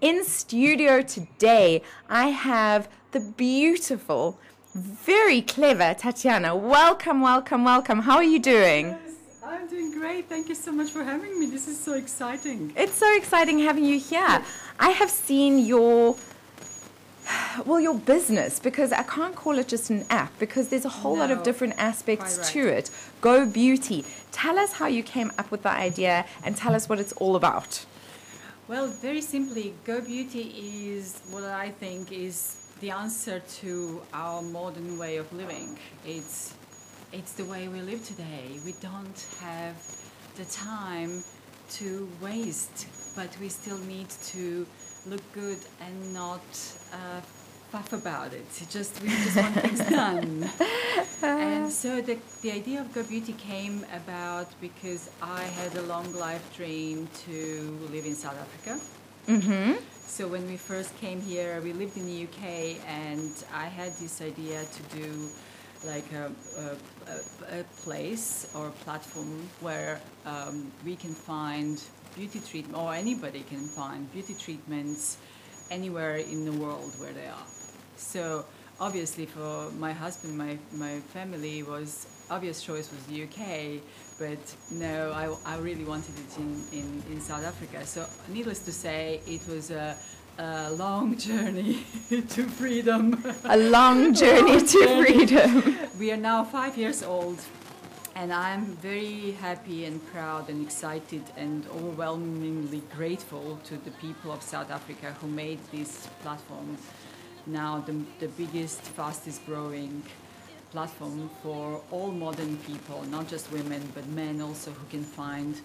In studio today, I have the beautiful, very clever Tatiana. Welcome, welcome, welcome. How are you doing? Yes, I'm doing great. Thank you so much for having me. This is so exciting. It's so exciting having you here. I have seen your well your business because I can't call it just an app because there's a whole lot of different aspects right. to it. Go Beauty. Tell us how you came up with the idea and tell us what it's all about. Well, very simply, Go Beauty is what I think is the answer to our modern way of living. It's it's the way we live today. We don't have the time to waste, but we still need to look good and not uh, puff about it. Just we just want things done. So the, the idea of Go Beauty came about because I had a long life dream to live in South Africa. Mm-hmm. So when we first came here, we lived in the UK, and I had this idea to do like a, a, a, a place or a platform where um, we can find beauty treatment, or anybody can find beauty treatments anywhere in the world where they are. So obviously for my husband, my, my family was obvious choice was the UK, but no, I, I really wanted it in, in, in South Africa. So needless to say, it was a, a long journey to freedom. A long journey Long to journey. freedom. We are now five years old, and I'm very happy and proud and excited and overwhelmingly grateful to the people of South Africa who made this platform now the, the biggest, fastest growing platform for all modern people, not just women, but men also who can find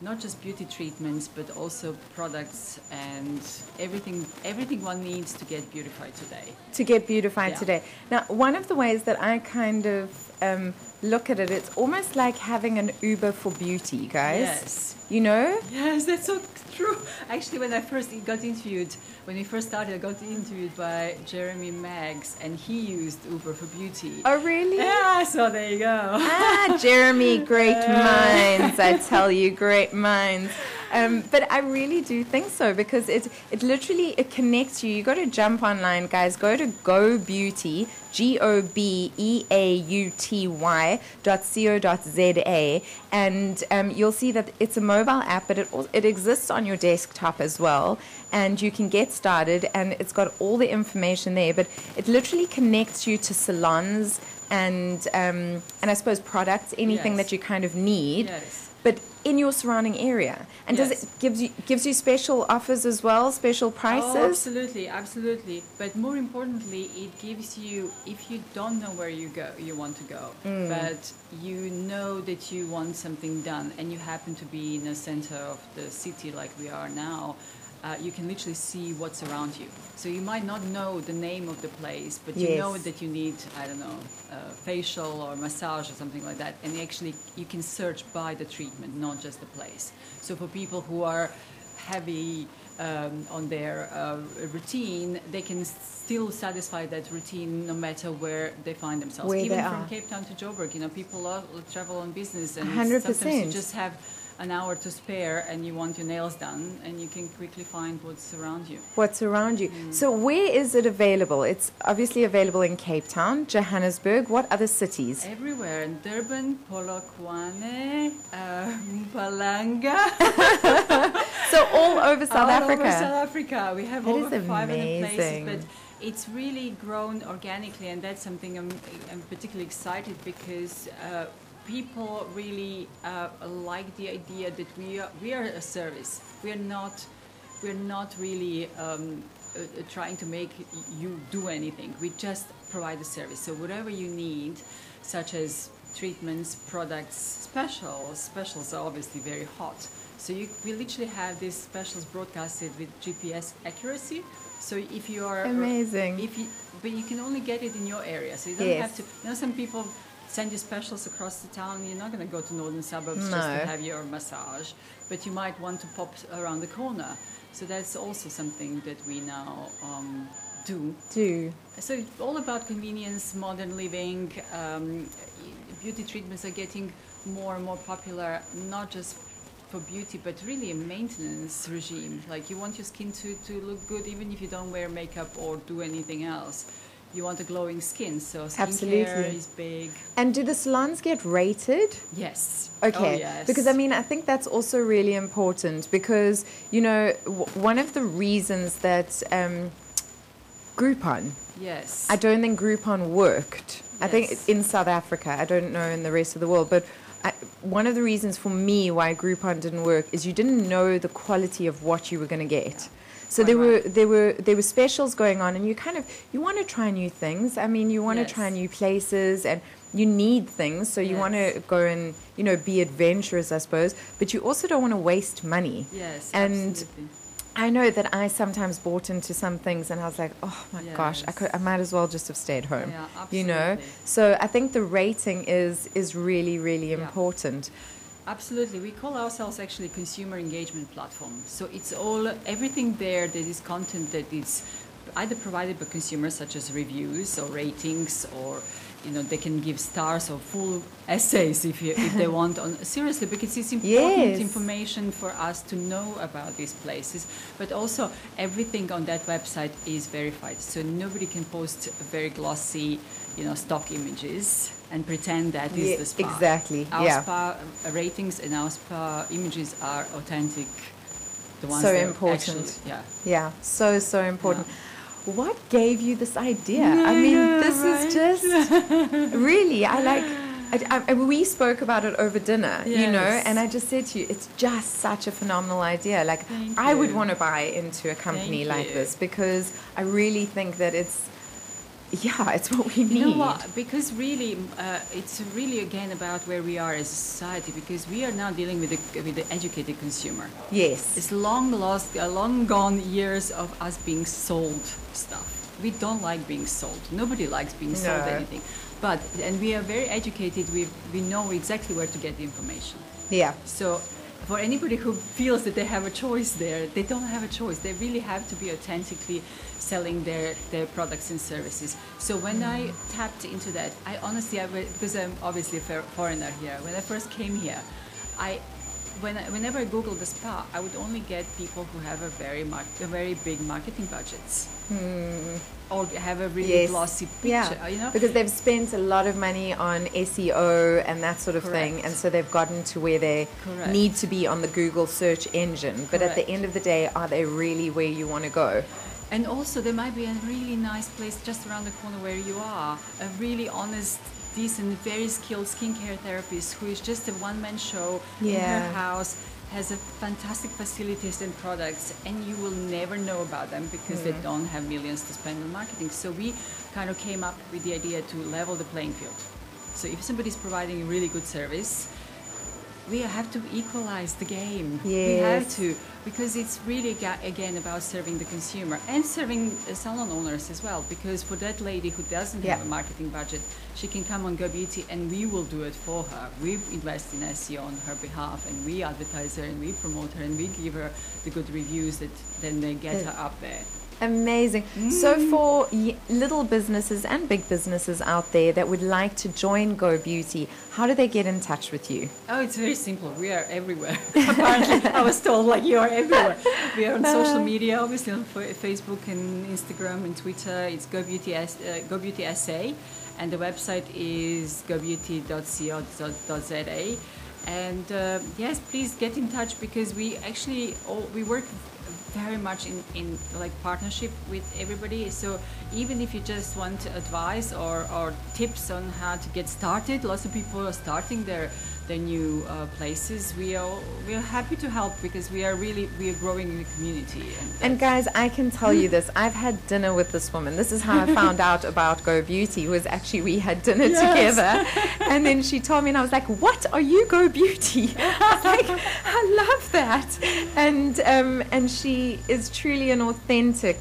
not just beauty treatments, but also products and everything, everything one needs to get beautified today. to get beautified Yeah. today. Now, one of the ways that I kind of um, look at it, it's almost like having an Uber for beauty, guys. Yes. You know? Yes, that's so true. Actually, when I first got interviewed, when we first started, I got interviewed by Jeremy Maggs, and he used Uber for beauty. Oh, really? Yeah, so there you go. Ah, Jeremy, great minds. I tell you, great minds. Um, but I really do think so because it it literally it connects you. You got to jump online, guys. Go to Go Beauty, G O B E A U T Y dot co dot z a, and um, you'll see that it's a mobile app, but it it exists on your desktop as well, and you can get started. And it's got all the information there. But it literally connects you to salons and um, and I suppose products, anything Yes. that you kind of need, Yes. but in your surrounding area. And does it gives you gives you special offers as well, special prices? Oh, absolutely, absolutely. But more importantly, it gives you if you don't know where you go, you want to go, Mm. but you know that you want something done, and you happen to be in the center of the city like we are now. Uh, you can literally see what's around you. So you might not know the name of the place, but you know that you need, I don't know, facial or massage or something like that. And actually, you can search by the treatment, not just the place. So for people who are heavy um, on their uh, routine, they can still satisfy that routine no matter where they find themselves. Where Even from are. Cape Town to Joburg, you know, people love, travel on business, and 100%. sometimes you just have an hour to spare, and you want your nails done, and you can quickly find what's around you. What's around you? Mm. So where is it available? It's obviously available in Cape Town, Johannesburg. What other cities? Everywhere in Durban, Polokwane, uh, Mpumalanga, So all over South all Africa. over South Africa. We have That over is 500 places, but it's really grown organically, and that's something I'm, I'm particularly excited because uh, people really uh, like the idea that we are we are a service. We are not we're not really um, uh, uh, trying to make you do anything. We just provide a service. So whatever you need, such as treatments, products, specials. Specials are obviously very hot. So you, we literally have these specials broadcasted with GPS accuracy. So if you are Amazing. if you, but you can only get it in your area. So you don't Yes. have to. You know, some people send you specials across the town. You're not going to go to northern suburbs just to have your massage, but you might want to pop around the corner. So that's also something that we now um, do. Do. So it's all about convenience, modern living. Um, beauty treatments are getting more and more popular, not just for beauty, but really a maintenance regime. Like you want your skin to, to look good even if you don't wear makeup or do anything else. You want a glowing skin, so skincare Absolutely. is big. And do the salons get rated? Yes. Okay, Oh, yes. because I mean, I think that's also really important because you know w- one of the reasons that um, Groupon, yes. I don't think Groupon worked. I think Yes. in South Africa, I don't know in the rest of the world, but I, one of the reasons for me why Groupon didn't work is you didn't know the quality of what you were going to get. So there were right. there were there were specials going on, and you kind of you want to try new things. I mean, you want to Yes. try new places, and you need things. So you want to go and you know be adventurous, I suppose. But you also don't want to waste money. yes. and absolutely. I know that I sometimes bought into some things, and I was like, oh my gosh, I could I might as well just have stayed home. Yeah, You know, so I think the rating is is really really Yeah. important. Absolutely. We call ourselves actually consumer engagement platform. So it's all everything there that is content that is either provided by consumers such as reviews or ratings or you know they can give stars or full essays if you, if they want on seriously because it's important Yes. information for us to know about these places but also everything on that website is verified so nobody can post very glossy you know stock images and pretend that is Yeah, the spa exactly, our yeah. spa uh, ratings and our spa images are authentic. The ones So important. actually- yeah. Yeah, so so important. What gave you this idea? I mean, this is just really. I like. I, I, we spoke about it over dinner, you know, and I just said to you, it's just such a phenomenal idea. Like, Thank I would want to buy into a company Thank like you. this because I really think that it's, yeah, it's what we need. You know what? Because really, uh, it's really again about where we are as a society. Because we are now dealing with the with the educated consumer. Yes. It's long lost, uh, long gone years of us being sold stuff. We don't like being sold. Nobody likes being sold No. anything. But and we are very educated. We we know exactly where to get the information. Yeah. So, for anybody who feels that they have a choice there, they don't have a choice. They really have to be authentically selling their, their products and services. So when I tapped into that, I honestly, I, because I'm obviously a foreigner here, when I first came here, I, when I, whenever I Google the spa, I would only get people who have a very, mar- a very big marketing budgets. Hmm. Or have a really Yes. glossy picture, Yeah, you know? because they've spent a lot of money on SEO and that sort of thing, and so they've gotten to where they Correct. need to be on the Google search engine. But at the end of the day, are they really where you want to go? And also, there might be a really nice place just around the corner where you are. A really honest, decent, very skilled skincare therapist who is just a one man show in her house, has a fantastic facilities and products, and you will never know about them because they don't have millions to spend on marketing. So, we kind of came up with the idea to level the playing field. So, if somebody's providing a really good service, we have to equalize the game. We have to because it's really again about serving the consumer and serving uh, salon owners as well. Because for that lady who doesn't have a marketing budget, she can come on Go Beauty and we will do it for her. We invest in SEO on her behalf and we advertise her and we promote her and we give her the good reviews that then they get her up there. Amazing. So, for y- little businesses and big businesses out there that would like to join Go Beauty, how do they get in touch with you? Oh, it's very simple. We are everywhere. Apparently, I was told like you are everywhere. We are on social media, obviously on Fa- Facebook and Instagram and Twitter. It's Go Beauty, S- uh, Go Beauty SA, and the website is gobeauty.co.za. And uh, yes, please get in touch because we actually all, we work very much in, in like partnership with everybody. So even if you just want advice or, or tips on how to get started, lots of people are starting their their new uh, places. We are we are happy to help because we are really we are growing in the community. And, And guys, I can tell you this. I've had dinner with this woman. This is how I found out about Go Beauty. Was actually we had dinner Yes. together, and then she told me, and I was like, "What are you, Go Beauty?" I was like, "I love that," and um, and she is truly an authentic.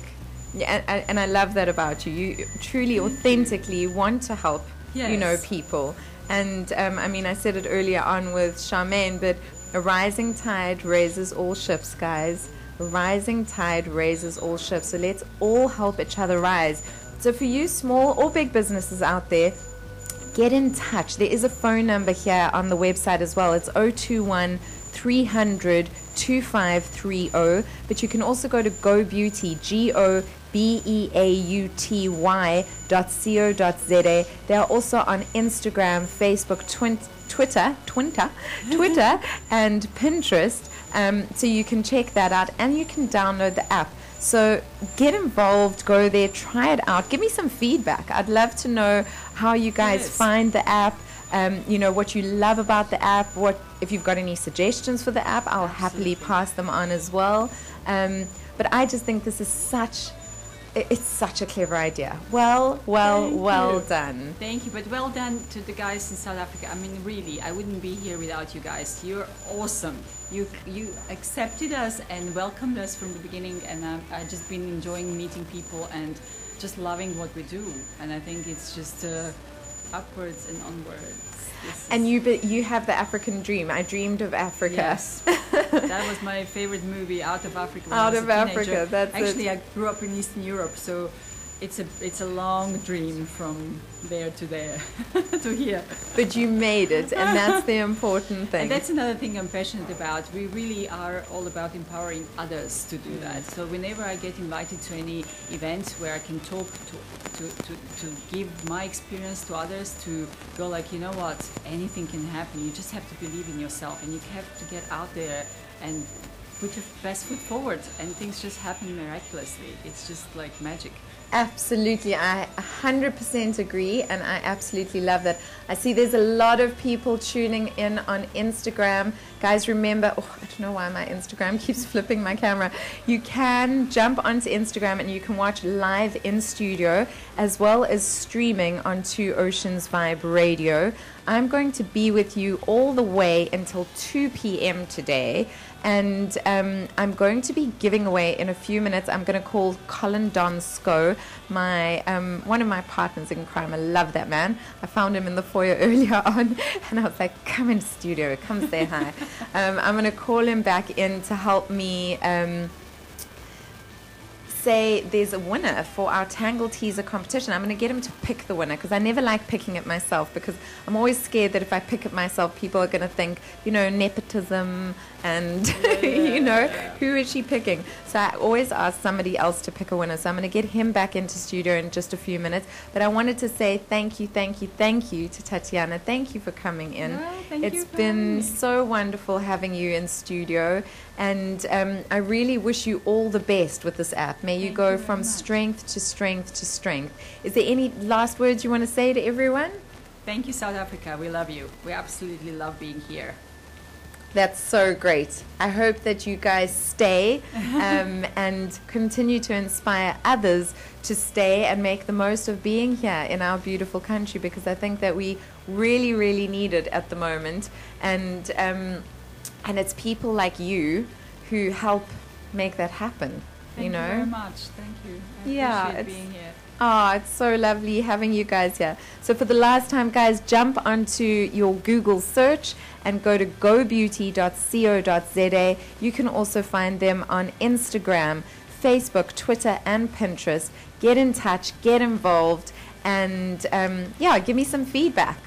Yeah, and, and I love that about you. You truly, authentically want to help, you know, people. And um, I mean, I said it earlier on with Charmaine, but a rising tide raises all ships, guys. A rising tide raises all ships. So let's all help each other rise. So for you, small or big businesses out there, get in touch. There is a phone number here on the website as well. It's 021 300 2530. But you can also go to Go Beauty, G O B E A U T Y dot co dot za. They are also on Instagram, Facebook, twin, Twitter, Twitter, Twitter, and Pinterest. Um, so you can check that out and you can download the app. So get involved, go there, try it out. Give me some feedback. I'd love to know how you guys Yes. find the app. Um, you know what you love about the app. What if you've got any suggestions for the app? I'll happily pass them on as well. Um, but I just think this is such. It's such a clever idea. Well, well, Thank well you. done. Thank you, but well done to the guys in South Africa. I mean, really, I wouldn't be here without you guys. You're awesome. You you accepted us and welcomed us from the beginning, and um, I've just been enjoying meeting people and just loving what we do. And I think it's just uh, upwards and onwards. This And you, but you have the African dream. I dreamed of Africa. Yes, that was my favorite movie, Out of Africa. Out of. Africa, that's it. actually I grew up in Eastern Europe, so it's a it's a long dream from there to there to here. But you made it, and that's the important thing. And that's another thing I'm passionate about. We really are all about empowering others to do that. So whenever I get invited to any events where I can talk to, to, to, to give my experience to others, to go like, you know what, anything can happen. You just have to believe in yourself and you have to get out there and put your best foot forward and things just happen miraculously. It's just like magic. Absolutely, I 100% agree, and I absolutely love that. I see there's a lot of people tuning in on Instagram. Guys, remember, oh, I don't know why my Instagram keeps flipping my camera. You can jump onto Instagram and you can watch live in studio as well as streaming onto Oceans Vibe Radio. I'm going to be with you all the way until 2 p.m. today. And um, I'm going to be giving away in a few minutes. I'm going to call Colin Donsko, my um, one of my partners in crime. I love that man. I found him in the foyer earlier on, and I was like, "Come in studio, come say hi." um, I'm going to call him back in to help me. Um, say there's a winner for our Tangle Teezer competition. I'm going to get him to pick the winner because I never like picking it myself because I'm always scared that if I pick it myself, people are going to think, you know, nepotism and, you know, who is she picking? So I always ask somebody else to pick a winner. So I'm going to get him back into studio in just a few minutes. But I wanted to say thank you, thank you, thank you to Tatiana. Thank you for coming in. No, thank It's you been so wonderful having you in studio. And um, I really wish you all the best with this app. May you Thank go you from much. strength to strength to strength. Is there any last words you want to say to everyone? Thank you, South Africa. We love you. We absolutely love being here. That's so great. I hope that you guys stay um, and continue to inspire others to stay and make the most of being here in our beautiful country because I think that we really, really need it at the moment. And, um, and it's people like you who help make that happen. Thank you know? very much. Thank you. I Yeah, appreciate it's- being here. Oh, it's so lovely having you guys here. So, for the last time, guys, jump onto your Google search and go to gobeauty.co.za. You can also find them on Instagram, Facebook, Twitter, and Pinterest. Get in touch, get involved, and um, yeah, give me some feedback.